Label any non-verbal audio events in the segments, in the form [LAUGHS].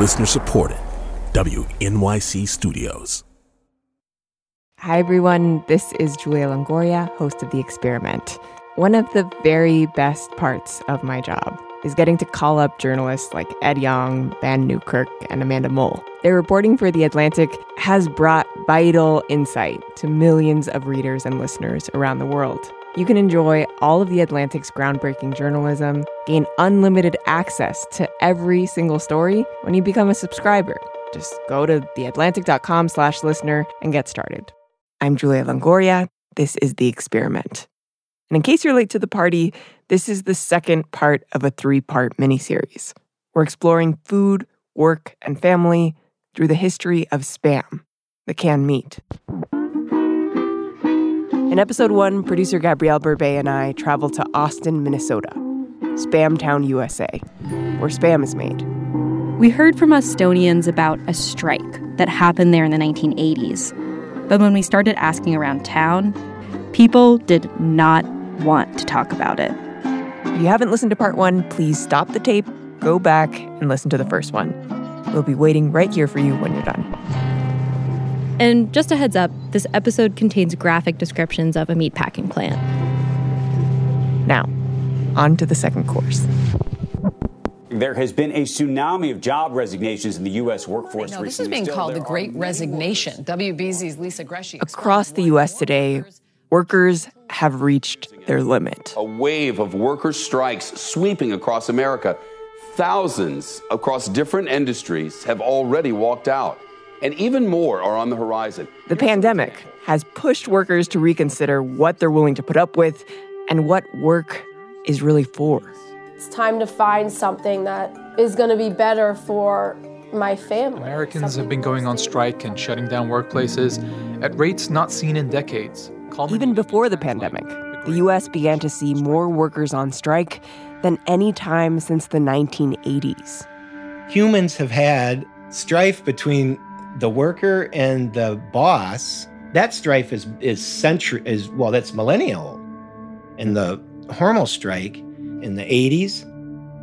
Listener supported. WNYC Studios. Hi, everyone. This is Julia Longoria, host of The Experiment. One of the very best parts of my job is getting to call up journalists like Ed Yong, Vann Newkirk, and Amanda Mull. Their reporting for The Atlantic has brought vital insight to millions of readers and listeners around the world. You can enjoy all of The Atlantic's groundbreaking journalism, gain unlimited access to every single story when you become a subscriber. Just go to theatlantic.com slash listener and get started. I'm Julia Longoria. This is The Experiment. And in case you're late to the party, this is the second part of a three part miniseries. We're exploring food, work, and family through the history of Spam, the canned meat. In episode one, producer Gabrielle Berbey and I travel to Austin, Minnesota, Spamtown, USA, where Spam is made. We heard from Austonians about a strike that happened there in the 1980s. But when we started asking around town, people did not want to talk about it. If you haven't listened to part one, please stop the tape, go back, and listen to the first one. We'll be waiting right here for you when you're done. And just a heads up, this episode contains graphic descriptions of a meatpacking plant. Now, on to the second course. There has been a tsunami of job resignations in the U.S. workforce. No, this is being Still, called the Great Resignation. WBZ's Lisa Greshey. Across the U.S. today, workers have reached their limit. A wave of workers' strikes sweeping across America. Thousands across different industries have already walked out and even more are on the horizon. The pandemic has pushed workers to reconsider what they're willing to put up with and what work is really for. It's time to find something that is going to be better for my family. Americans have been going on strike and shutting down workplaces at rates not seen in decades. Even before the pandemic, the U.S. began to see more workers on strike than any time since the 1980s. Humans have had strife between the worker and the boss, that strife is is century is well, that's millennial. And the Hormel strike in the 80s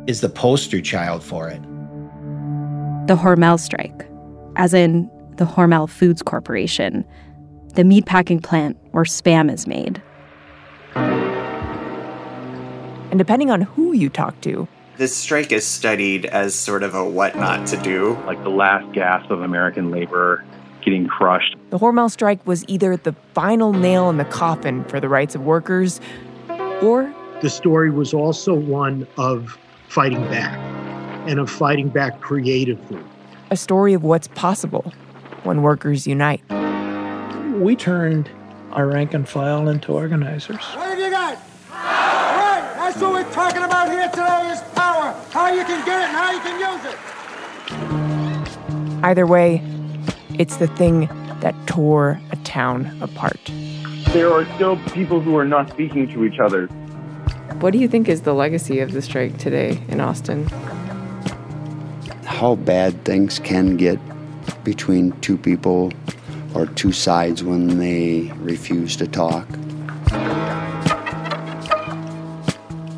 is the poster child for it. The Hormel strike, as in the Hormel Foods Corporation, the meatpacking plant where spam is made. And depending on who you talk to, this strike is studied as sort of a what not to do. Like the last gasp of American labor getting crushed. The Hormel strike was either the final nail in the coffin for the rights of workers or. The story was also one of fighting back and of fighting back creatively. A story of what's possible when workers unite. We turned our rank and file into organizers. What have you got? Right, that's what we're talking about here today is power, how you can get it and how you can use it. Either way, it's the thing that tore a town apart. There are still people who are not speaking to each other. What do you think is the legacy of the strike today in Austin? How bad things can get between two people or two sides when they refuse to talk.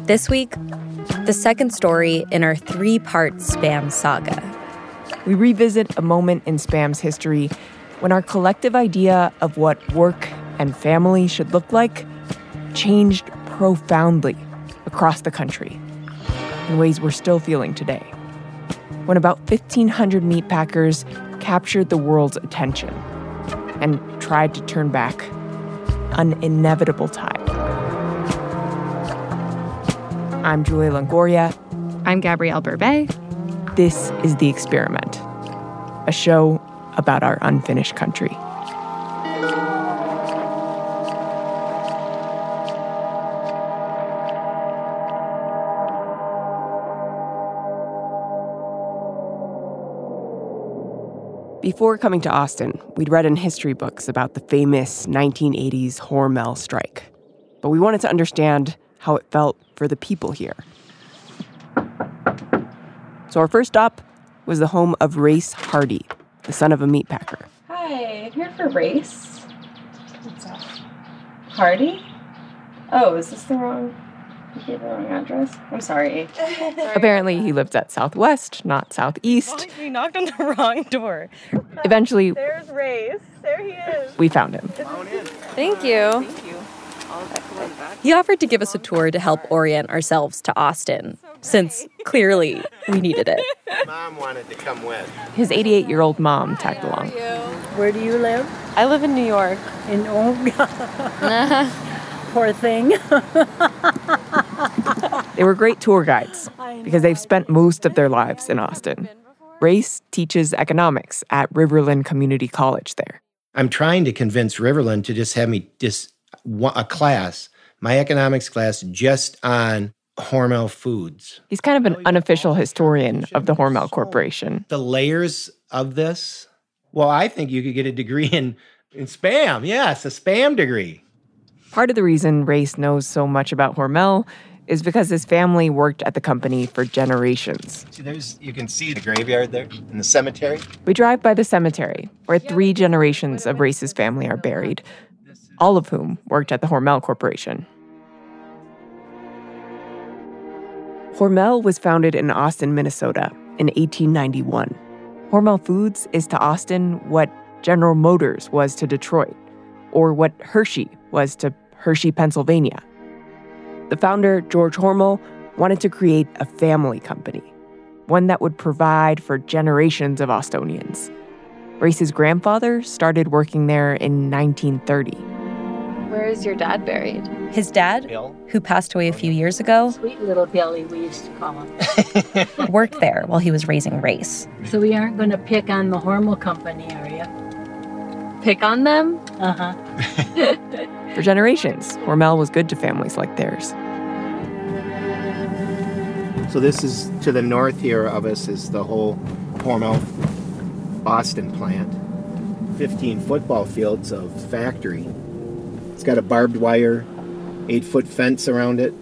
This week, the second story in our three part spam saga. We revisit a moment in spam's history when our collective idea of what work and family should look like changed profoundly across the country in ways we're still feeling today. When about 1,500 meatpackers captured the world's attention and tried to turn back an inevitable tide. I'm Julia Longoria. I'm Gabrielle Berbey. This is The Experiment, a show about our unfinished country. Before coming to Austin, we'd read in history books about the famous 1980s Hormel strike. But we wanted to understand how it felt for the people here. So our first stop was the home of Race Hardy, the son of a meatpacker. Hi, I'm here for Race. What's up? Hardy? Oh, is this the wrong? You gave the wrong address. I'm [LAUGHS] sorry. Apparently, he lived at Southwest, not Southeast. we knocked on the [LAUGHS] wrong door. Eventually, There's Race. There he is. we found him. Thank you. He offered to give us a tour to help orient ourselves to Austin, since clearly we needed it. Mom wanted to come with. His 88 year old mom tagged along. Where do you live? I live in New York. In oh [LAUGHS] God. Poor thing. [LAUGHS] They were great tour guides because they've spent most of their lives in Austin. Race teaches economics at Riverland Community College there. I'm trying to convince Riverland to just have me just wa- a class, my economics class, just on Hormel foods. He's kind of an unofficial historian of the Hormel Corporation. The layers of this. Well, I think you could get a degree in in spam. Yes, a spam degree. Part of the reason Race knows so much about Hormel is because his family worked at the company for generations. See, there's you can see the graveyard there in the cemetery. We drive by the cemetery where three generations of Race's family are buried, all of whom worked at the Hormel Corporation. Hormel was founded in Austin, Minnesota in 1891. Hormel Foods is to Austin what General Motors was to Detroit, or what Hershey was to Hershey, Pennsylvania. The founder, George Hormel, wanted to create a family company, one that would provide for generations of Austonians. Race's grandfather started working there in 1930. Where is your dad buried? His dad, who passed away a few years ago, Sweet little Billy, we used to call him. [LAUGHS] worked there while he was raising Race. so we aren't going to pick on the Hormel Company, are you? Pick on them? Uh huh. [LAUGHS] For generations, Hormel was good to families like theirs. So this is to the north here of us is the whole Hormel Boston plant. 15 football fields of factory. It's got a barbed wire, eight foot fence around it.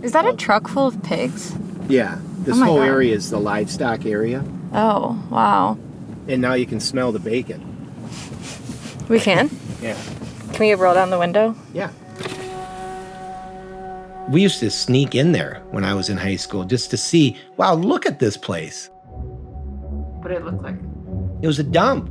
Is that a truck full of pigs? Yeah, this Oh whole God. area is the livestock area. Oh, wow. And now you can smell the bacon. We can? Yeah. Can we roll down the window? Yeah. We used to sneak in there when I was in high school just to see, wow, look at this place. What did it look like? It was a dump.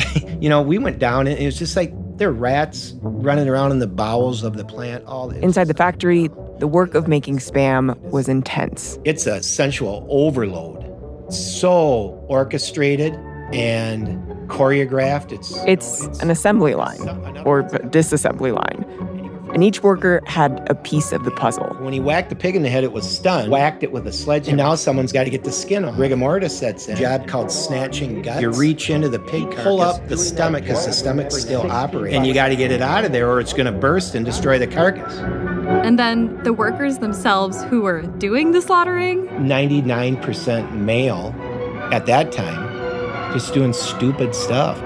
[LAUGHS] you know, we went down and it was just like there were rats running around in the bowels of the plant. All Inside the factory, the work of making spam was intense. it's a sensual overload. So orchestrated and choreographed. It's It's an assembly line or disassembly line. And each worker had a piece of the puzzle. when he whacked the pig in the head, it was stunned. Whacked it with a sledge, and now someone's got to get the skin off. Rigor mortis sets in. Job called snatching guts. You reach into the pig, pull up the stomach because the stomach's still operating, and you got to get it out of there, or it's going to burst and destroy the carcass. And then the workers themselves who were doing the slaughtering 99% male at that time, just doing stupid stuff.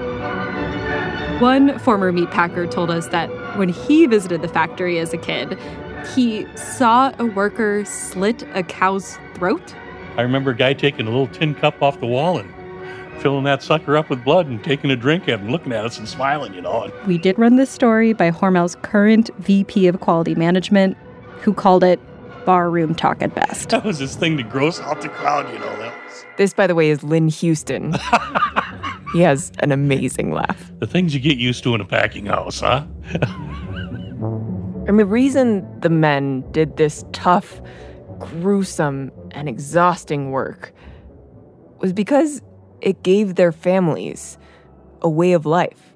One former meatpacker told us that when he visited the factory as a kid, he saw a worker slit a cow's throat. I remember a guy taking a little tin cup off the wall and filling that sucker up with blood and taking a drink at it and looking at us and smiling, you know. We did run this story by Hormel's current VP of Quality Management, who called it barroom talk at best. that was his thing to gross out the crowd, you know. That was This, by the way, is Lynn Houston. he has an amazing laugh. the things you get used to in a packing house, huh? And the reason the men did this tough, gruesome, and exhausting work was because it gave their families a way of life.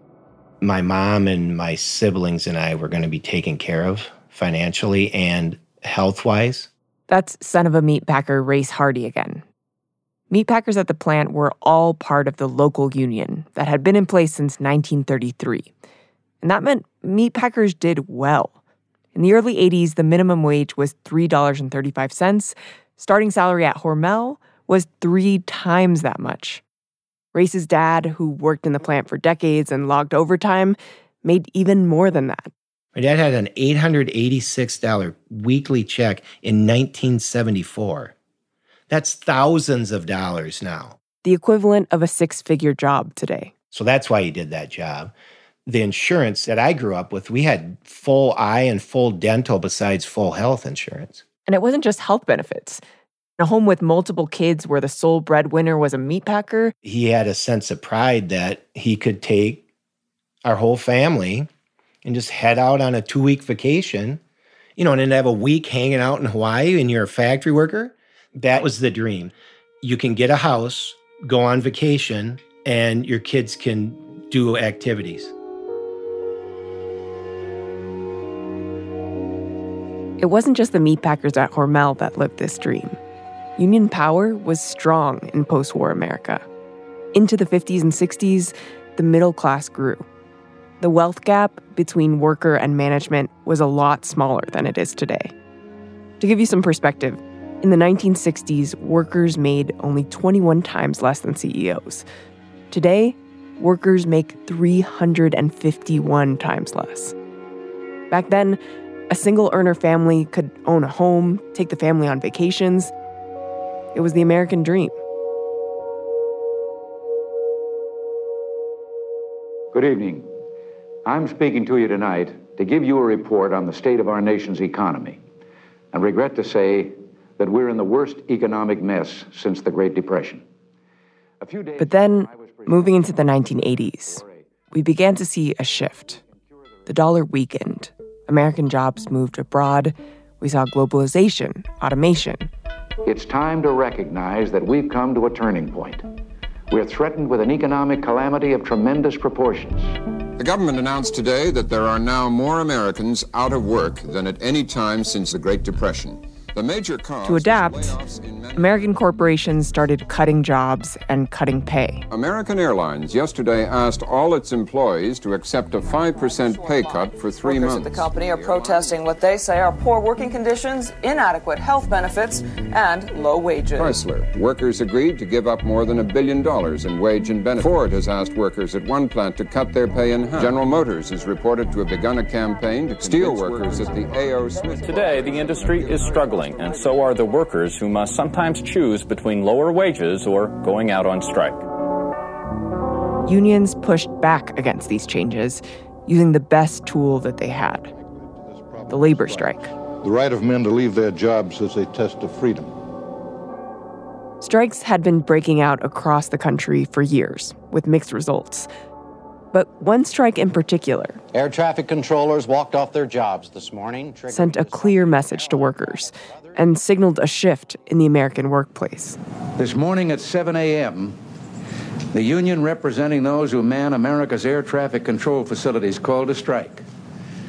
My mom and my siblings and I were going to be taken care of financially and health wise. That's son of a meatpacker, Race Hardy again. Meatpackers at the plant were all part of the local union that had been in place since 1933. And that meant meatpackers did well. In the early 80s, the minimum wage was $3.35. Starting salary at Hormel was three times that much. Race's dad, who worked in the plant for decades and logged overtime, made even more than that. My dad had an $886 weekly check in 1974. That's thousands of dollars now. The equivalent of a six figure job today. So that's why he did that job. the insurance that I grew up with, we had full eye and full dental besides full health insurance. And it wasn't just health benefits. In a home with multiple kids where the sole breadwinner was a meatpacker, He had a sense of pride that he could take our whole family and just head out on a two week vacation, you know, and then have a week hanging out in Hawaii and you're a factory worker. That was the dream. You can get a house, go on vacation, and your kids can do activities. it wasn't just the meatpackers at Hormel that lived this dream. Union power was strong in post war America. Into the 50s and 60s, the middle class grew. The wealth gap between worker and management was a lot smaller than it is today. To give you some perspective, in the 1960s, workers made only 21 times less than CEOs. Today, workers make 351 times less. Back then, a single earner family could own a home, take the family on vacations. It was the American dream. Good evening. I'm speaking to you tonight to give you a report on the state of our nation's economy. And regret to say that we're in the worst economic mess since the Great Depression. But then, moving into the 1980s, we began to see a shift. The dollar weakened, American jobs moved abroad, we saw globalization, automation. It's time to recognize that we've come to a turning point. We're threatened with an economic calamity of tremendous proportions. The government announced today that there are now more Americans out of work than at any time since the Great Depression. The major To adapt, American corporations started cutting jobs and cutting pay. American Airlines yesterday asked all its employees to accept a 5% pay cut for three Workers months. at the company are protesting what they say are poor working conditions, inadequate health benefits, and low wages. Chrysler. Workers agreed to give up more than a billion dollars in wage and benefits. Ford has asked workers at one plant to cut their pay in half. General Motors is reported to have begun a campaign to steel workers at the A.O. Smith. Today, the industry is struggling, and so are the workers who must sometimes choose between lower wages or going out on strike. Unions pushed back against these changes using the best tool that they had the labor strike. The right of men to leave their jobs is a test of freedom. Strikes had been breaking out across the country for years, with mixed results. But one strike in particular Air traffic controllers walked off their jobs this morning. sent a clear message to workers and signaled a shift in the American workplace. This morning at 7 a.m., the union representing those who man America's air traffic control facilities called a strike.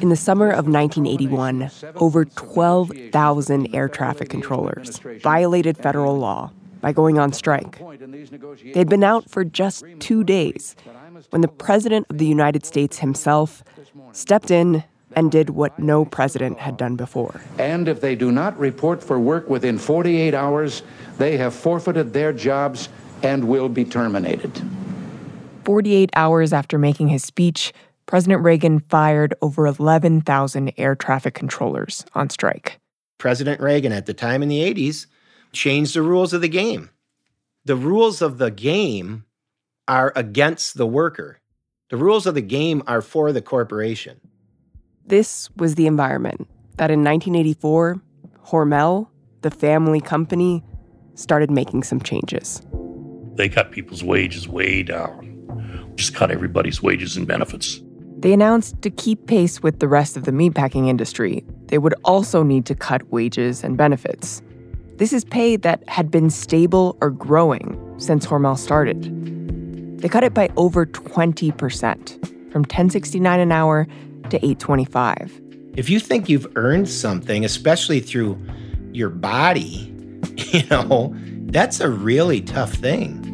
In the summer of 1981, over 12,000 air traffic controllers violated federal law by going on strike. They'd been out for just two days when the President of the United States himself stepped in and did what no president had done before. And if they do not report for work within 48 hours, they have forfeited their jobs and will be terminated. 48 hours after making his speech, President Reagan fired over 11,000 air traffic controllers on strike. President Reagan at the time in the 80s changed the rules of the game. The rules of the game are against the worker. The rules of the game are for the corporation. This was the environment that in 1984, Hormel, the family company, started making some changes. They cut people's wages way down. Just cut everybody's wages and benefits. They announced to keep pace with the rest of the meatpacking industry, they would also need to cut wages and benefits. This is pay that had been stable or growing since Hormel started. They cut it by over 20%, from 1069 an hour to 825. If you think you've earned something, especially through your body, [LAUGHS] you know, that's a really tough thing.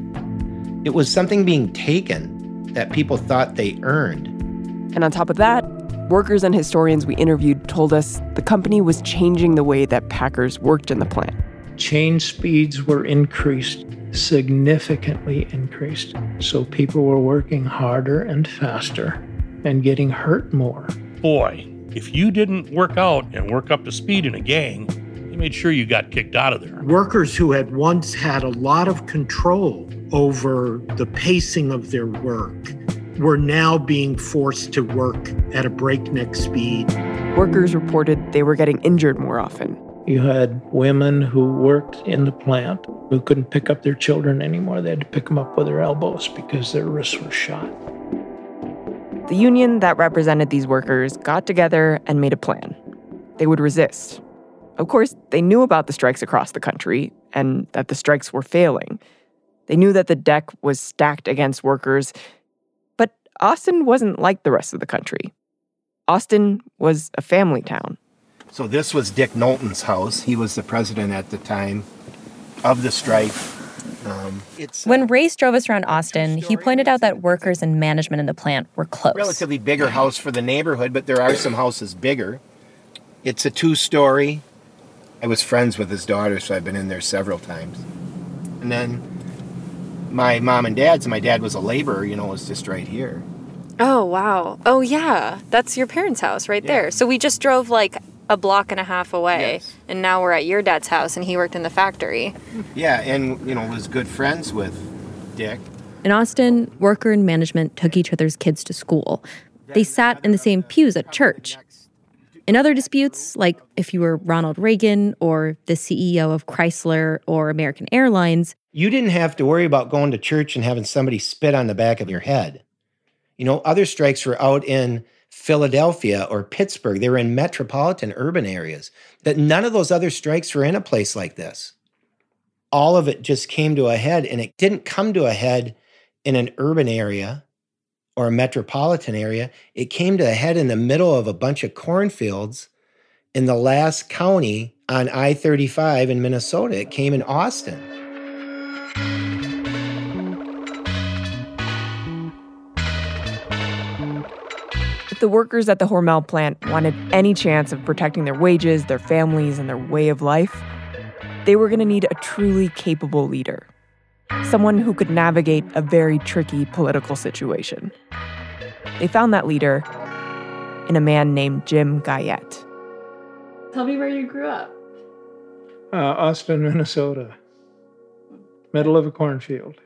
It was something being taken that people thought they earned. And on top of that, workers and historians we interviewed told us the company was changing the way that packers worked in the plant. Change speeds were increased, significantly increased. So people were working harder and faster and getting hurt more. Boy, if you didn't work out and work up to speed in a gang, they made sure you got kicked out of there. Workers who had once had a lot of control over the pacing of their work were now being forced to work at a breakneck speed. Workers reported they were getting injured more often. You had women who worked in the plant who couldn't pick up their children anymore. They had to pick them up with their elbows because their wrists were shot. The union that represented these workers got together and made a plan. They would resist. Of course, they knew about the strikes across the country and that the strikes were failing. They knew that the deck was stacked against workers. But Austin wasn't like the rest of the country. Austin was a family town. So this was Dick Knowlton's house. He was the president at the time of the strike. Um, it's When Race drove us around Austin, he pointed out that workers and management in the plant were close. relatively bigger house for the neighborhood, but there are some houses bigger. It's a two-story. I was friends with his daughter, so I've been in there several times. And then my mom and dad's, and my dad was a laborer, you know, was just right here. Oh, wow. Oh, yeah. That's your parents' house right there. So we just drove like a block and a half away, and now we're at your dad's house, and he worked in the factory. Yeah, and you know, was good friends with Dick. In Austin, worker and management took each other's kids to school. They sat in the same pews at church. In other disputes, like if you were Ronald Reagan or the CEO of Chrysler or American Airlines, You didn't have to worry about going to church and having somebody spit on the back of your head. You know, other strikes were out in Philadelphia or Pittsburgh. They were in metropolitan urban areas. That none of those other strikes were in a place like this. All of it just came to a head, and it didn't come to a head in an urban area or a metropolitan area. It came to a head in the middle of a bunch of cornfields in the last county on I 35 in Minnesota. It came in Austin. The workers at the Hormel plant wanted any chance of protecting their wages, their families, and their way of life, they were going to need a truly capable leader. Someone who could navigate a very tricky political situation. They found that leader in a man named Jim Guyette. Tell me where you grew up. Uh, Austin, Minnesota, middle of a cornfield.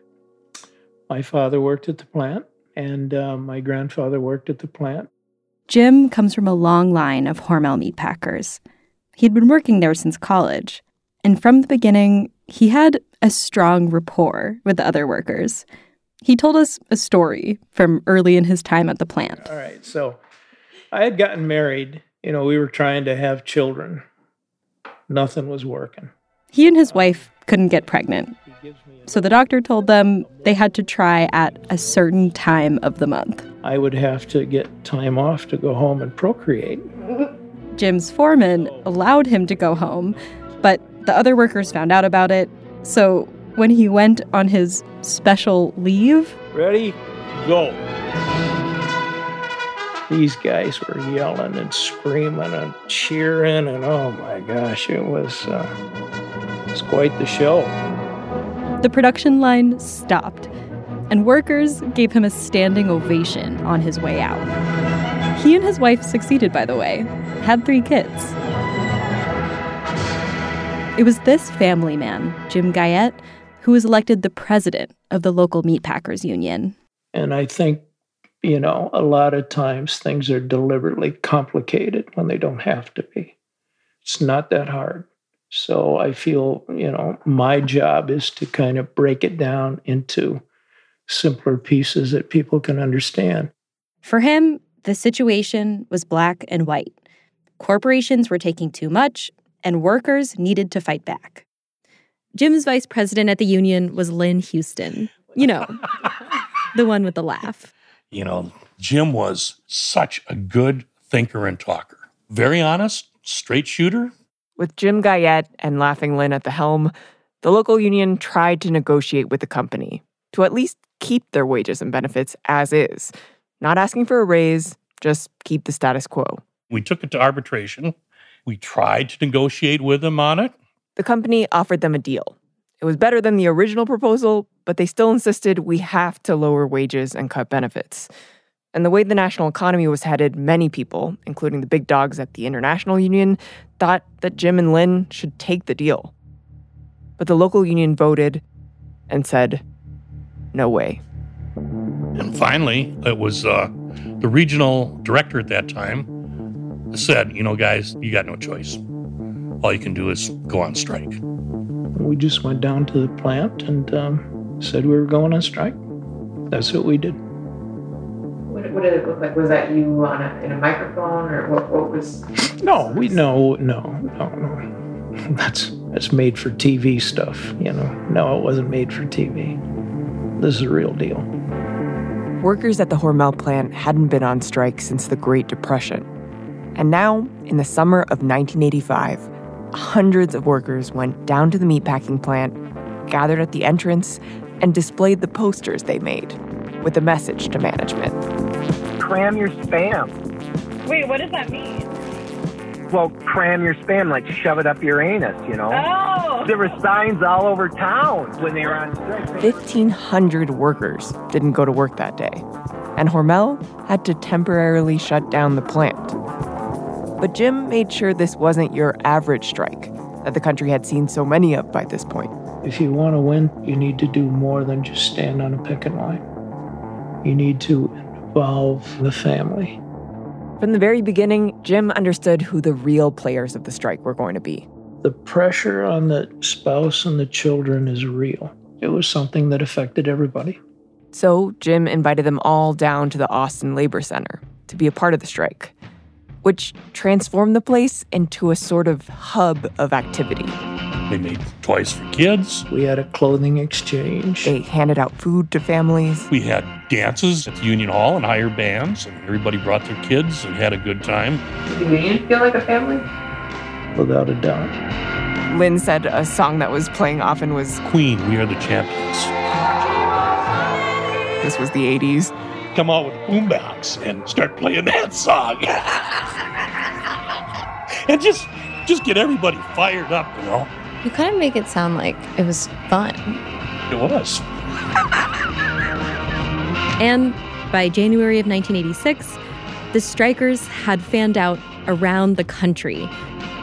My father worked at the plant, and uh, my grandfather worked at the plant. Jim comes from a long line of Hormel meat packers. He'd been working there since college, and from the beginning, he had a strong rapport with the other workers. He told us a story from early in his time at the plant. All right, so I had gotten married. You know, we were trying to have children. Nothing was working. He and his wife couldn't get pregnant. So the doctor told them they had to try at a certain time of the month. I would have to get time off to go home and procreate. Jim's foreman allowed him to go home, but the other workers found out about it. So when he went on his special leave, Ready? Go. These guys were yelling and screaming and cheering, and oh my gosh, it was uh, it was quite the show. The production line stopped, and workers gave him a standing ovation on his way out. He and his wife succeeded, by the way, had three kids. It was this family man, Jim Guyette, who was elected the president of the local meatpackers union. And I think, you know, a lot of times things are deliberately complicated when they don't have to be. It's not that hard. So I feel, you know, my job is to kind of break it down into simpler pieces that people can understand. For him, the situation was black and white. Corporations were taking too much, and workers needed to fight back. Jim's vice president at the union was Lynn Houston. You know, [LAUGHS] the one with the laugh. You know, Jim was such a good thinker and talker. Very honest, straight shooter. With Jim Guyette and Laughing Lynn at the helm, the local union tried to negotiate with the company to at least keep their wages and benefits as is, not asking for a raise, just keep the status quo. We took it to arbitration. We tried to negotiate with them on it. The company offered them a deal. It was better than the original proposal, but they still insisted we have to lower wages and cut benefits. And the way the national economy was headed, many people, including the big dogs at the International Union, thought that Jim and Lynn should take the deal. But the local union voted and said, no way. And finally, it was uh, the regional director at that time said, you know, guys, you got no choice. All you can do is go on strike. We just went down to the plant and um, said we were going on strike. That's what we did. What, what did it look like? Was that you on a, in a microphone, or what, what was? No, we no, no, no, no. That's that's made for TV stuff, you know. No, it wasn't made for TV. This is a real deal. Workers at the Hormel plant hadn't been on strike since the Great Depression. And now, in the summer of 1985, hundreds of workers went down to the meatpacking plant, gathered at the entrance, and displayed the posters they made with a message to management. Cram your spam. Wait, what does that mean? Well, cram your spam, like shove it up your anus, you know? Oh! There were signs all over town when they were on strike. 1,500 workers didn't go to work that day, and Hormel had to temporarily shut down the plant. But Jim made sure this wasn't your average strike that the country had seen so many of by this point. If you want to win, you need to do more than just stand on a picket line. You need to involve the family. From the very beginning, Jim understood who the real players of the strike were going to be. The pressure on the spouse and the children is real. It was something that affected everybody. So Jim invited them all down to the Austin Labor Center to be a part of the strike, which transformed the place into a sort of hub of activity. They made toys for kids. We had a clothing exchange. They handed out food to families. We had dances at the Union Hall and hired bands, and everybody brought their kids and had a good time. Did the Union feel like a family? Without a doubt. Lynn said a song that was playing often was Queen, We Are the Champions. This was the 80s. Come out with boombox and start playing that song. [LAUGHS] and just just get everybody fired up, you know. You kind of make it sound like it was fun. It was. And by January of 1986, the strikers had fanned out around the country,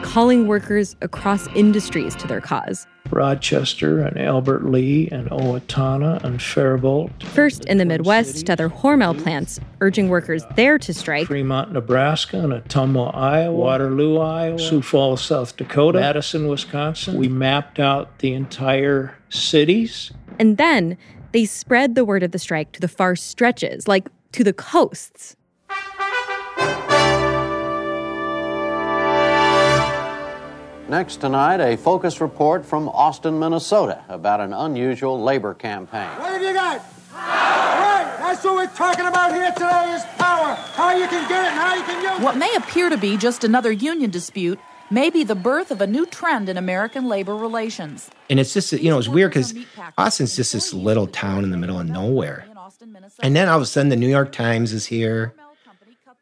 calling workers across industries to their cause. Rochester and Albert Lea and Owatonna and Faribault. First in the Midwest to their Hormel plants, urging workers there to strike. Fremont, Nebraska, and Ottumwa, Iowa, Waterloo, Iowa, Sioux Falls, South Dakota, Madison, Wisconsin. We mapped out the entire cities. And then they spread the word of the strike to the far stretches, like to the coasts. Next tonight, a focus report from Austin, Minnesota about an unusual labor campaign. What have you got? Right, that's what we're talking about here today is power. How you can get it and how you can use it. What may appear to be just another union dispute may be the birth of a new trend in American labor relations. And it's just, you know, it's weird because Austin's just this little town in the middle of nowhere. And then all of a sudden, the New York Times is here,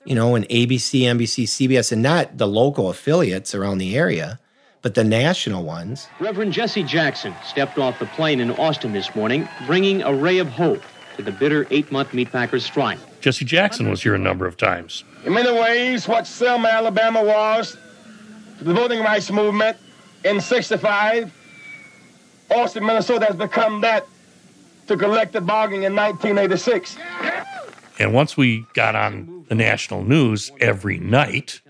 you know, and ABC, NBC, CBS, and not the local affiliates around the area, but the national ones. Reverend Jesse Jackson stepped off the plane in Austin this morning, bringing a ray of hope to the bitter eight month meatpackers strike. Jesse Jackson was here a number of times. In many ways, what Selma, Alabama was to the voting rights movement in 65, Austin, Minnesota has become that to collective bargaining in 1986. And once we got on the national news every night,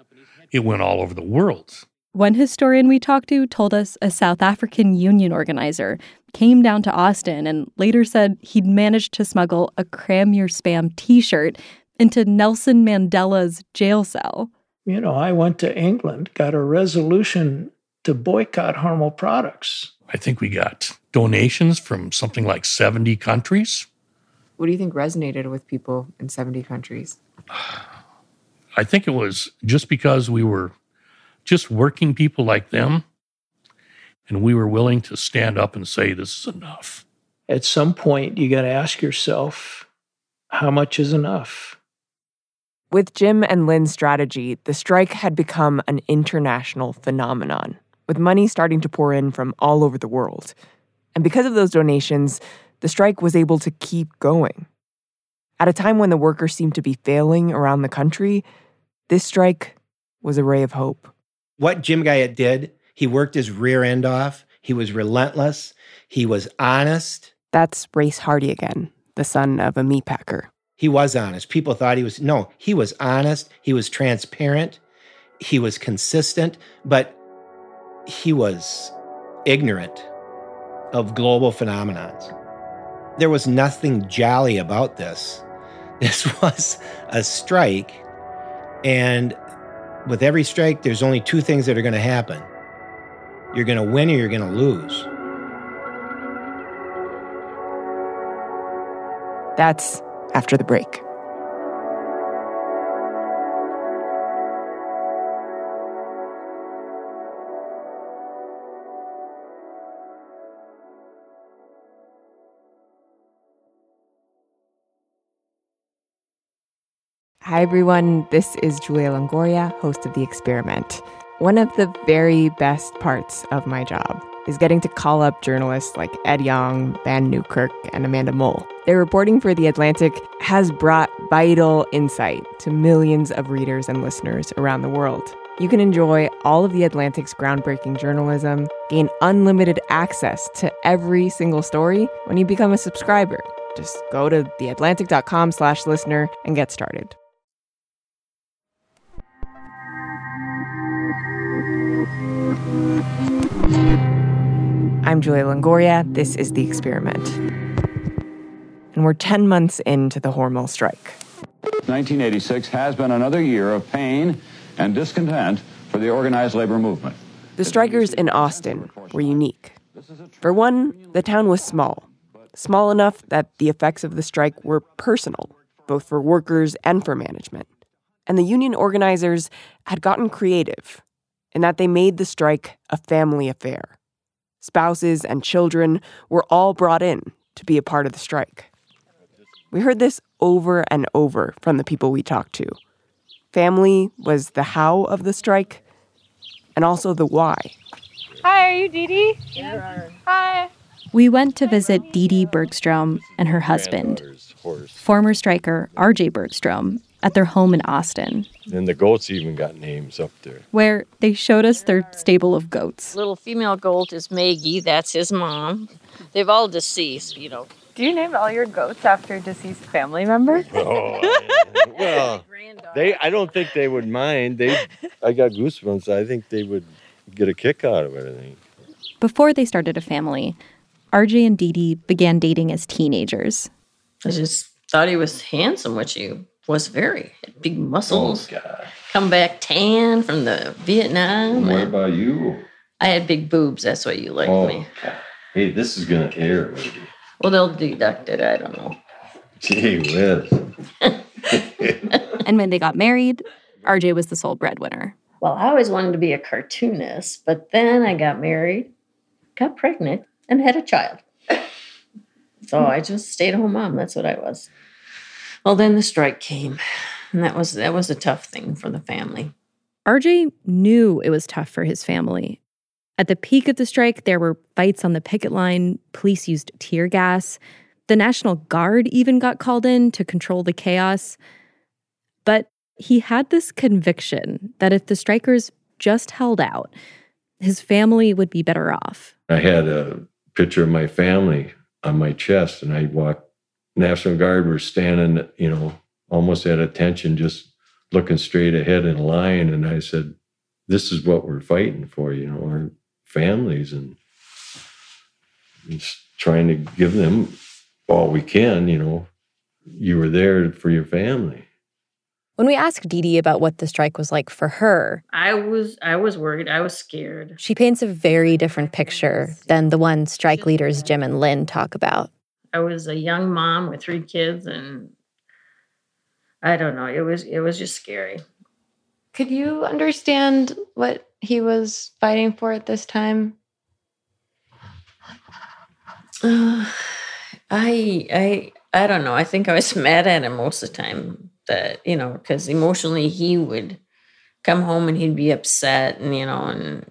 it went all over the world. One historian we talked to told us a South African union organizer came down to Austin and later said he'd managed to smuggle a Cram Your Spam t shirt into Nelson Mandela's jail cell. You know, I went to England, got a resolution to boycott Hormel products. I think we got donations from something like 70 countries. What do you think resonated with people in 70 countries? [SIGHS] I think it was just because we were just working people like them and we were willing to stand up and say, this is enough. At some point, you got to ask yourself, how much is enough? With Jim and Lynn's strategy, the strike had become an international phenomenon, with money starting to pour in from all over the world. And because of those donations, the strike was able to keep going. At a time when the workers seemed to be failing around the country, this strike was a ray of hope. What Jim Guyette did, he worked his rear end off. He was relentless. He was honest. That's Race Hardy again, the son of a meatpacker. He was honest. People thought he was, no, he was honest. He was transparent. He was consistent, but he was ignorant of global phenomenons. There was nothing jolly about this. [LAUGHS] This was a strike. And with every strike, there's only two things that are going to happen you're going to win or you're going to lose. That's after the break. Hi, everyone. This is Julia Longoria, host of The Experiment. One of the very best parts of my job is getting to call up journalists like Ed Yong, Vann Newkirk, and Amanda Mull. Their reporting for The Atlantic has brought vital insight to millions of readers and listeners around the world. You can enjoy all of The Atlantic's groundbreaking journalism, gain unlimited access to every single story when you become a subscriber. Just go to theatlantic.com slash listener and get started. I'm Julia Longoria. This is The Experiment. And we're 10 months into the Hormel strike. 1986 has been another year of pain and discontent for the organized labor movement. The strikers in Austin were unique. For one, the town was small, small enough that the effects of the strike were personal, both for workers and for management. And the union organizers had gotten creative in that they made the strike a family affair. Spouses and children were all brought in to be a part of the strike. We heard this over and over from the people we talked to. Family was the how of the strike and also the why. Hi, are you Dee Dee? Yeah. Hi. We went to visit Dee Dee Bergstrom and her husband, former striker RJ Bergstrom, at their home in Austin, And the goats even got names up there. where they showed us their stable of goats. Little female goat is Maggie. That's his mom. They've all deceased, you know. Do you name all your goats after deceased family members? [LAUGHS] Oh, I- well, they. I don't think they would mind. They. I got goosebumps. I think they would get a kick out of it. I think. Before they started a family, RJ and Dee Dee began dating as teenagers. I just thought he was handsome, which he was very. Had big muscles. Oh, God. Come back tan from the Vietnam. What about you? I had big boobs. That's why you liked oh, me. God. Hey, this is gonna air. maybe. Well, they'll deduct it. I don't know. Gee whiz. And when they got married, RJ was the sole breadwinner. Well, I always wanted to be a cartoonist, but then I got married, got pregnant, and had a child. So I just stayed at home mom. That's what I was. Well, then the strike came, and that was that was a tough thing for the family. RJ knew it was tough for his family. At the peak of the strike, there were fights on the picket line, police used tear gas. The National Guard even got called in to control the chaos. But he had this conviction that if the strikers just held out, his family would be better off. I had a picture of my family on my chest, and I walked. National Guard were standing, you know, almost at attention, just looking straight ahead in line. And I said, "This is what we're fighting for, you know, our families, and just trying to give them all we can. You know, you were there for your family." When we asked Dee Dee about what the strike was like for her, I was I was worried. I was scared. she paints a very different picture than the one strike leaders Jim and Lynn talk about. I was a young mom with three kids, and I don't know. It was it was just scary. Could you understand what he was fighting for at this time? Uh, [SIGHS] I I I don't know. I think I was [LAUGHS] mad at him most of the time. That you know, because emotionally he would come home and he'd be upset, and you know, and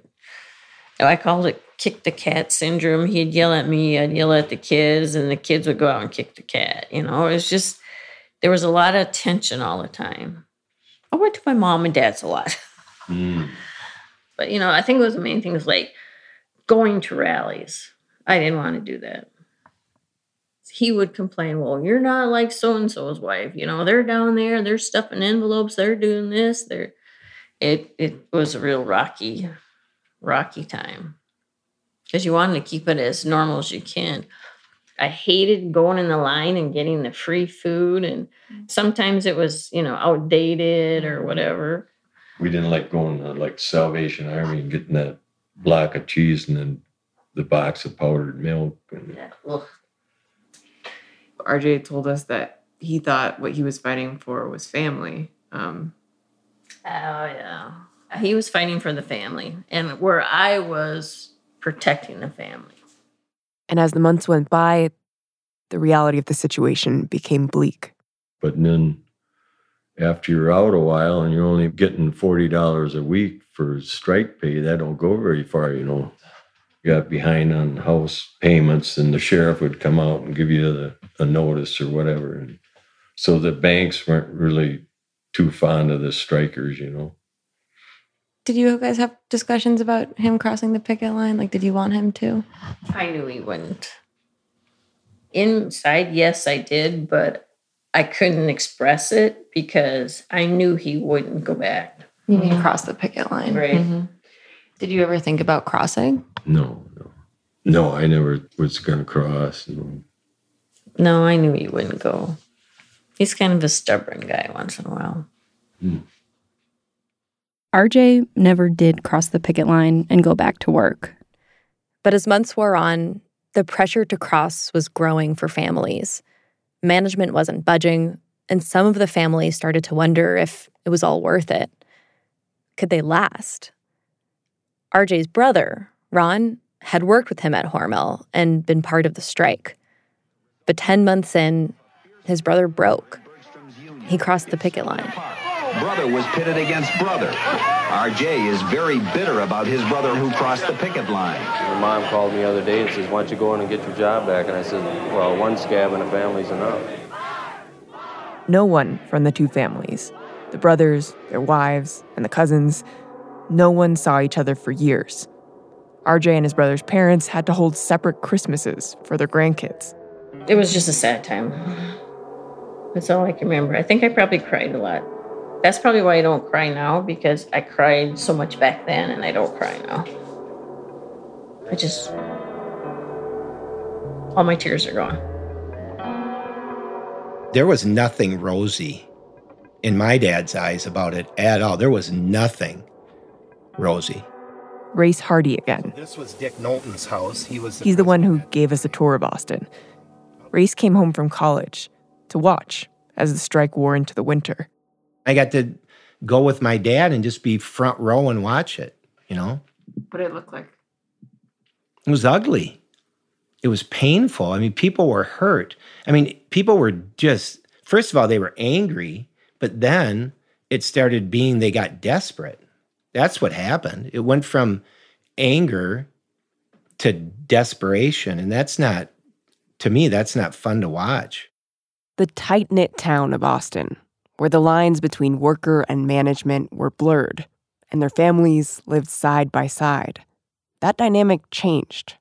I called it kick the cat syndrome. He'd yell at me, I'd yell at the kids, and the kids would go out and kick the cat. You know, it was just there was a lot of tension all the time. I went to my mom and dad's a lot. Mm. [LAUGHS] But you know, I think it was the main thing was like going to rallies. I didn't want to do that. he would complain, well, you're not like so and so's wife. You know, they're down there, they're stuffing envelopes, they're doing this, they're it it was a real rocky, rocky time. Because you wanted to keep it as normal as you can. I hated going in the line and getting the free food and sometimes it was, you know, outdated or whatever. We didn't like going to like Salvation Army and getting that block of cheese and then the box of powdered milk. And Ugh. RJ told us that he thought what he was fighting for was family. Um, Oh yeah. He was fighting for the family and where I was protecting the family. and as the months went by, the reality of the situation became bleak. But then after you're out a while and you're only getting forty dollars a week for strike pay, that don't go very far, you know. You got behind on house payments and the sheriff would come out and give you the, a notice or whatever. And so the banks weren't really too fond of the strikers, you know. Did you guys have discussions about him crossing the picket line? Like, did you want him to? I knew he wouldn't. Inside, yes, I did, but I couldn't express it because I knew he wouldn't go back. You mean cross the picket line? Right. Mhm. Did you ever think about crossing? No, no. No, I never was gonna cross. No. No, I knew he wouldn't go. He's kind of a stubborn guy once in a while. RJ never did cross the picket line and go back to work. But as months wore on, the pressure to cross was growing for families. Management wasn't budging, and some of the families started to wonder if it was all worth it. Could they last? RJ's brother, Ron, had worked with him at Hormel and been part of the strike. But 10 months in, his brother broke. He crossed the picket line. Brother was pitted against brother. RJ is very bitter about his brother who crossed the picket line. My mom called me the other day and says, why don't you go in and get your job back? And I said, well, one scab in a family's enough. No one from the two families the brothers, their wives, and the cousins no one saw each other for years. RJ and his brother's parents had to hold separate Christmases for their grandkids. It was just a sad time. That's all I can remember. I think I probably cried a lot. That's probably why I don't cry now because I cried so much back then and I don't cry now. I just. All my tears are gone. There was nothing rosy in my dad's eyes about it at all. There was nothing rosy. Race Hardy again. This was Dick Knowlton's house. He was He's the one who gave us a tour of Austin. Race came home from college to watch as the strike wore into the winter. I got to go with my dad and just be front row and watch it, you know? What did it look like? It was ugly. It was painful. I mean, people were hurt. I mean, people were just, first of all, they were angry, but then it started being they got desperate. That's what happened. It went from anger to desperation. And that's not, to me, that's not fun to watch. The tight knit town of Austin, where the lines between worker and management were blurred and their families lived side by side. That dynamic changed.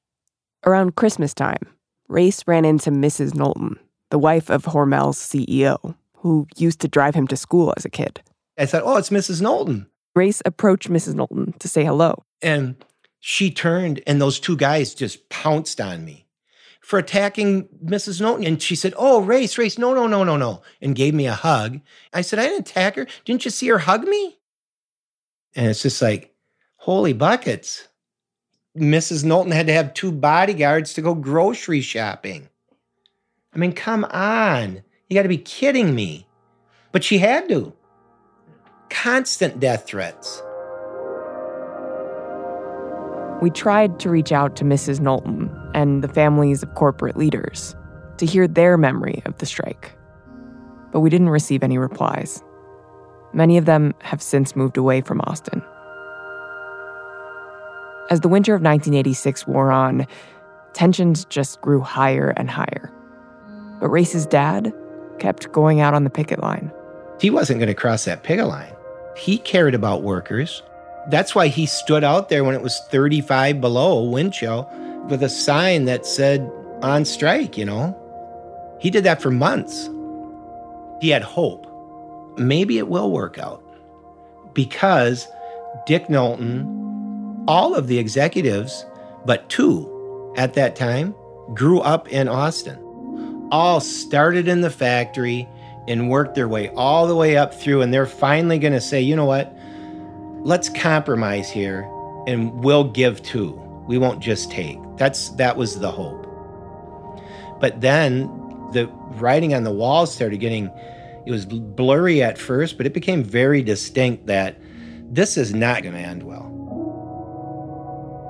Around Christmas time, Race ran into Mrs. Knowlton, the wife of Hormel's CEO, who used to drive him to school as a kid. I thought, oh, it's Mrs. Knowlton. Race approached Mrs. Knowlton to say hello. And she turned, and those two guys just pounced on me for attacking Mrs. Knowlton. And she said, Oh, Race, Race, no, no, no, no, no, and gave me a hug. I said, I didn't attack her. Didn't you see her hug me? And it's just like, holy buckets. Mrs. Knowlton had to have two bodyguards to go grocery shopping. I mean, come on. You got to be kidding me. But she had to. Constant death threats. We tried to reach out to Mrs. Knowlton and the families of corporate leaders to hear their memory of the strike, but we didn't receive any replies. Many of them have since moved away from Austin. As the winter of 1986 wore on, tensions just grew higher and higher. But Race's dad kept going out on the picket line. He wasn't going to cross that picket line. He cared about workers. That's why he stood out there when it was 35 below wind chill with a sign that said on strike, you know. He did that for months. He had hope. Maybe it will work out because Dick Knowlton, all of the executives, but two at that time, grew up in Austin. All started in the factory and worked their way all the way up through, and they're finally going to say, you know what? Let's compromise here and we'll give too. We won't just take. That's that was the hope. But then the writing on the walls started getting it was blurry at first, but it became very distinct that this is not going to end well.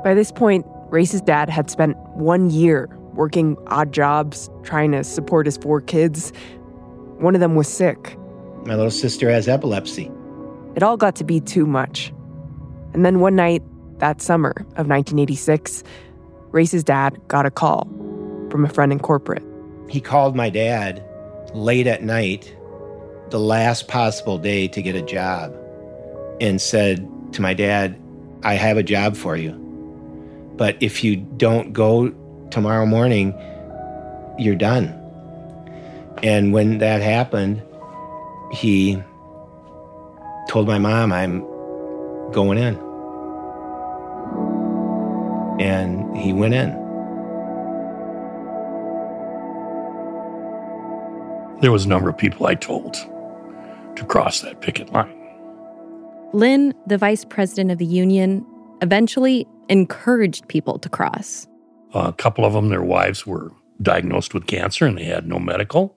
By this point, Race's dad had spent one year working odd jobs, trying to support his four kids. One of them was sick. My little sister has epilepsy. It all got to be too much. And then one night, that summer of 1986, Race's dad got a call from a friend in corporate. He called my dad late at night, the last possible day to get a job, and said to my dad, I have a job for you. But if you don't go tomorrow morning, you're done. And when that happened, he told my mom, I'm going in. And he went in. There was a number of people I told to cross that picket line. Lynn, the vice president of the union, eventually encouraged people to cross. a couple of them, their wives were diagnosed with cancer and they had no medical.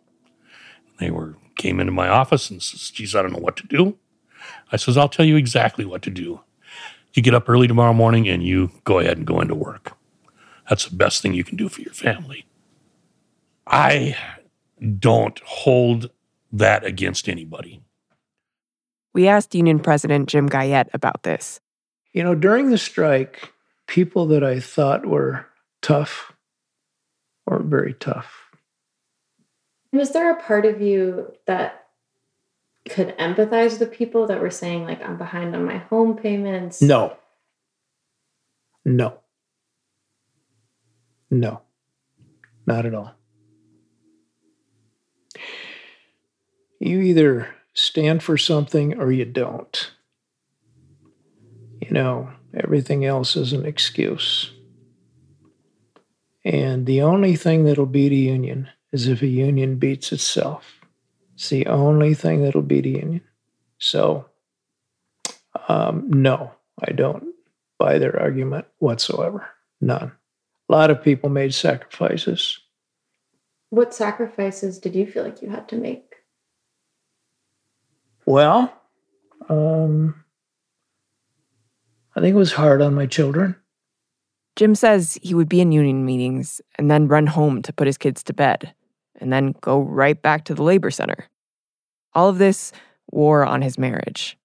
They were came into my office and says, geez, I don't know what to do. I says, I'll tell you exactly what to do. You get up early tomorrow morning and you go ahead and go into work. That's the best thing you can do for your family. I don't hold that against anybody. We asked Union President Jim Guyette about this. You know, during the strike, people that I thought were tough or very tough. Was there a part of you that could empathize with the people that were saying, like, I'm behind on my home payments? No. No. No. Not at all. You either stand for something or you don't. You know, everything else is an excuse. And the only thing that'll beat a union is if a union beats itself. It's the only thing that'll beat a union. So, um, no, I don't buy their argument whatsoever. None. A lot of people made sacrifices. What sacrifices did you feel like you had to make? Well, um, I think it was hard on my children. Jim says he would be in union meetings and then run home to put his kids to bed, and then go right back to the labor center. All of this wore on his marriage.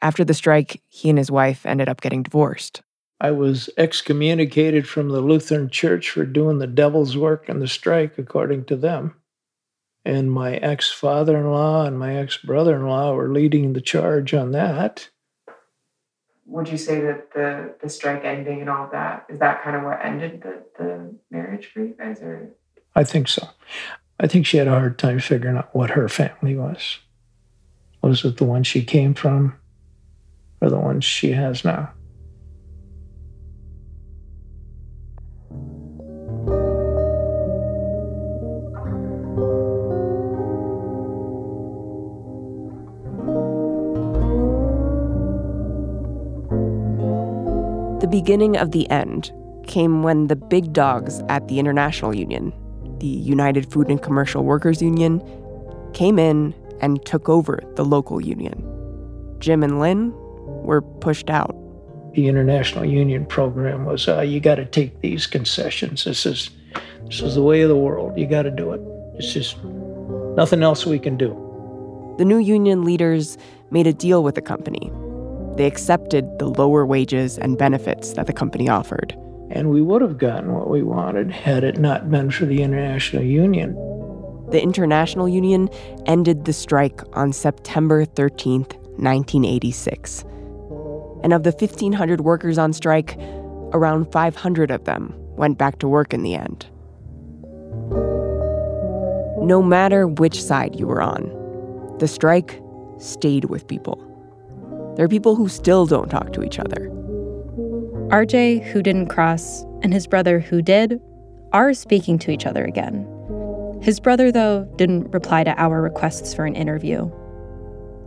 After the strike, he and his wife ended up getting divorced. I was excommunicated from the Lutheran Church for doing the devil's work in the strike, according to them. And my ex father in law and my ex brother in law were leading the charge on that. Would you say that the, the strike ending and all of that, is that kind of what ended the, the marriage for you guys? Or? I think so. I think she had a hard time figuring out what her family was. Was it the one she came from or the one she has now? The beginning of the end came when the big dogs at the International Union, the United Food and Commercial Workers Union, came in and took over the local union. Jim and Lynn were pushed out. The International Union program was uh, you got to take these concessions. This is this is the way of the world. You got to do it. It's just nothing else we can do. The new union leaders made a deal with the company. They accepted the lower wages and benefits that the company offered. And we would have gotten what we wanted had it not been for the International Union. The International Union ended the strike on September 13th, 1986. And of the 1,500 workers on strike, around 500 of them went back to work in the end. no matter which side you were on, the strike stayed with people. There are people who still don't talk to each other. RJ, who didn't cross, and his brother, who did, are speaking to each other again. His brother, though, didn't reply to our requests for an interview.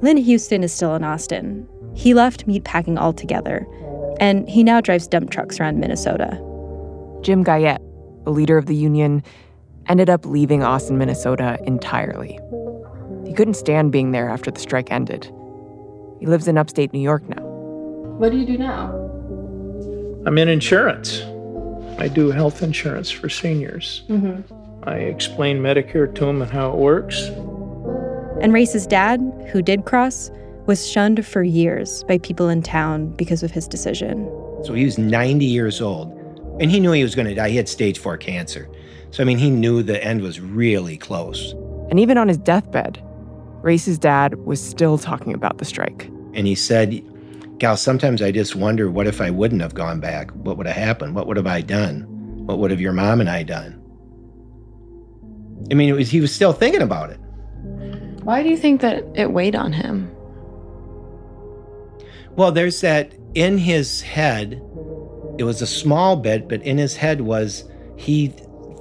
Lynn Houston is still in Austin. He left meatpacking altogether, and he now drives dump trucks around Minnesota. Jim Guyette, a leader of the union, ended up leaving Austin, Minnesota entirely. He couldn't stand being there after the strike ended. He lives in upstate New York now. What do you do now? I'm in insurance. I do health insurance for seniors. Mm-hmm. I explain Medicare to them and how it works. And Race's dad, who did cross, was shunned for years by people in town because of his decision. So he was 90 years old, and he knew he was going to die. He had stage four cancer. So, I mean, he knew the end was really close. And even on his deathbed, Race's dad was still talking about the strike. And he said, Gal, sometimes I just wonder what if I wouldn't have gone back? What would have happened? What would have I done? What would have your mom and I done? I mean, was, he was still thinking about it. Why do you think that it weighed on him? Well, there's that in his head, it was a small bit, but in his head was he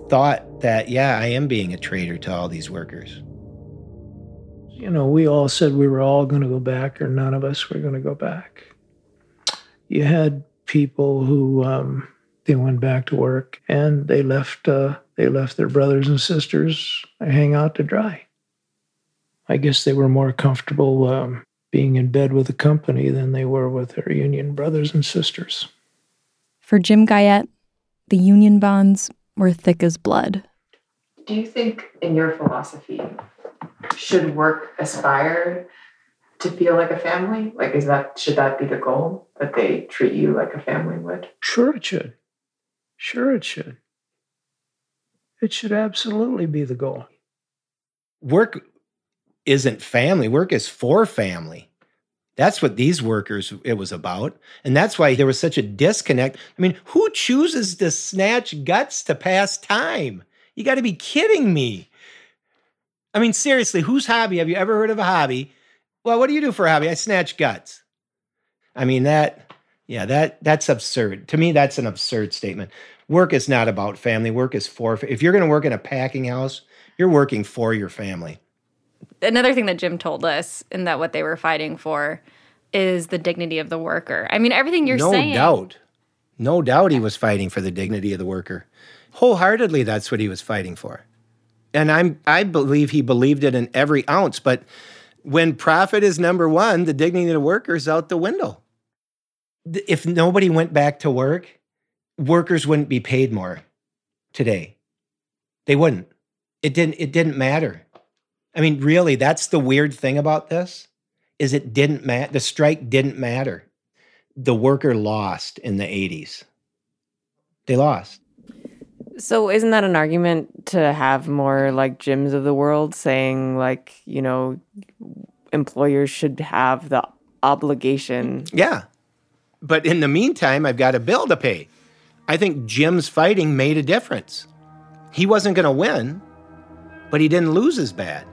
thought that, yeah, I am being a traitor to all these workers. You know, we all said we were all going to go back, or none of us were going to go back. You had people who um, they went back to work and they left. Uh, they left their brothers and sisters hang out to dry. I guess they were more comfortable um, being in bed with the company than they were with their union brothers and sisters. For Jim Guyette, the union bonds were thick as blood. Do you think, in your philosophy, should work aspire to feel like a family? Like, is that should that be the goal that they treat you like a family would? Sure, it should. Sure, it should. It should absolutely be the goal. Work isn't family. Work is for family. That's what these workers it was about. And that's why there was such a disconnect. I mean, who chooses to snatch guts to pass time? You got to be kidding me. I mean, seriously, whose hobby? Have you ever heard of a hobby? Well, what do you do for a hobby? I snatch guts. I mean, that, yeah, that that's absurd. To me, that's an absurd statement. Work is not about family. Work is for, if you're going to work in a packing house, you're working for your family. Another thing that Jim told us, and that what they were fighting for, is the dignity of the worker. I mean, everything you're no saying. No doubt. No doubt he was fighting for the dignity of the worker. Wholeheartedly, that's what he was fighting for. And I'm I believe he believed it in every ounce. But when profit is number one, the dignity of the worker is out the window. If nobody went back to work, workers wouldn't be paid more today. They wouldn't. It didn't it didn't matter. I mean, really, that's the weird thing about this is it didn't matter. The strike didn't matter. The worker lost in the 80s. They lost. So isn't that an argument to have more like Jims of the world saying like, you know, employers should have the obligation. Yeah. But in the meantime, I've got a bill to pay. I think Jim's fighting made a difference. He wasn't going to win, but he didn't lose as bad.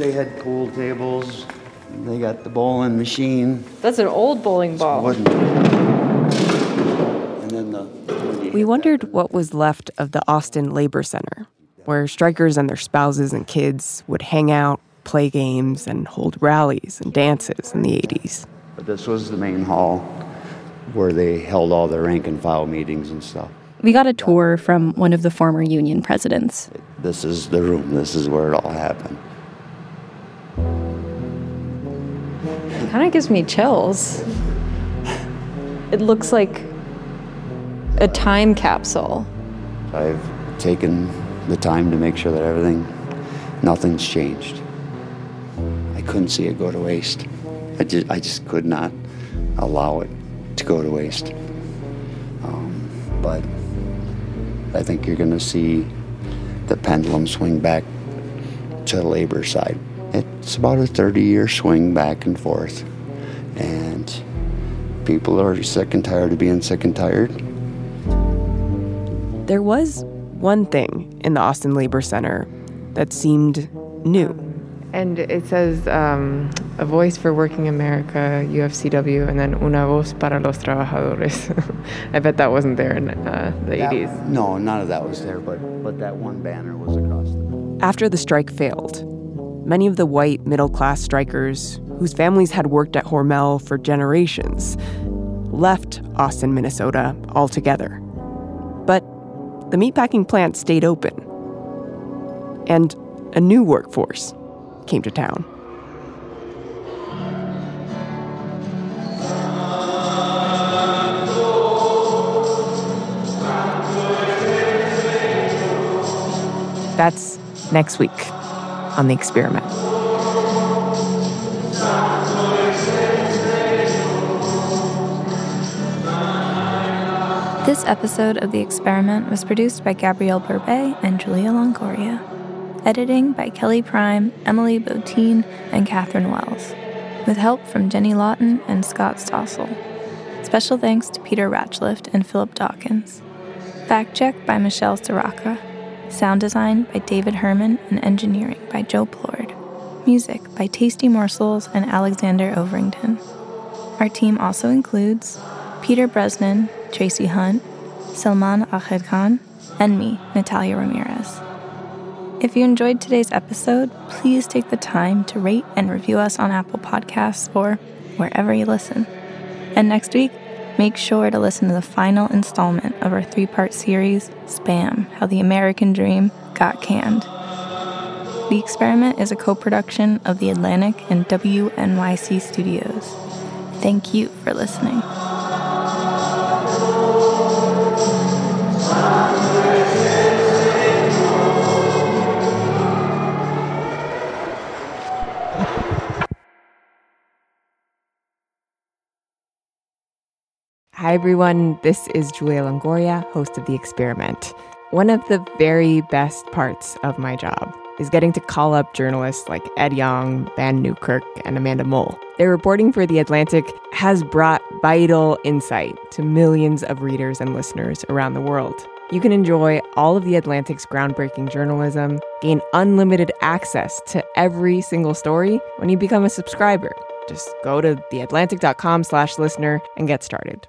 They had pool tables. They got the bowling machine. That's an old bowling ball. And then the. We wondered what was left of the Austin Labor Center, where strikers and their spouses and kids would hang out, play games, and hold rallies and dances in the 80s. But this was the main hall where they held all their rank and file meetings and stuff. We got a tour from one of the former union presidents. This is the room, this is where it all happened. It kind of gives me chills. It looks like a time capsule. I've taken the time to make sure that everything, nothing's changed. I couldn't see it go to waste. I just, I just could not allow it to go to waste. Um, but I think you're going to see the pendulum swing back to the labor side. It's about a 30 year swing back and forth. And people are sick and tired of being sick and tired. There was one thing in the Austin Labor Center that seemed new. And it says um, a voice for working America, UFCW, and then una voz para los trabajadores. [LAUGHS] I bet that wasn't there in uh, the That- 80s. No, none of that was there, but, but that one banner was across the After the strike failed, many of the white middle class strikers, whose families had worked at Hormel for generations, left Austin, Minnesota altogether. But the meatpacking plant stayed open. And a new workforce came to town. That's next week on The Experiment. This episode of The Experiment was produced by Gabrielle Berbey and Julia Longoria. Editing by Kelly Prime, Emily Botein, and Katherine Wells, with help from Jenny Lawton and Scott Stossel. Special thanks to Peter Rachleff and Philip Dawkins. Fact check by Michelle Ciarrocca. Sound design by David Herman and engineering by Joe Plourde. Music by Tasty Morsels and Alexander Overington. Our team also includes Peter Bresnan, Tracy Hunt, Salman Ahmed Khan, and me, Natalia Ramirez. If you enjoyed today's episode, please take the time to rate and review us on Apple Podcasts or wherever you listen. And next week, make sure to listen to the final installment of our three part series, Spam How the American Dream Got Canned. The Experiment is a co production of The Atlantic and WNYC Studios. Thank you for listening. Hi, everyone. This is Julia Longoria, host of The Experiment. One of the very best parts of my job is getting to call up journalists like Ed Yong, Vann Newkirk, and Amanda Mull. Their reporting for The Atlantic has brought vital insight to millions of readers and listeners around the world. You can enjoy all of The Atlantic's groundbreaking journalism, gain unlimited access to every single story when you become a subscriber. Just go to theatlantic.com slash listener and get started.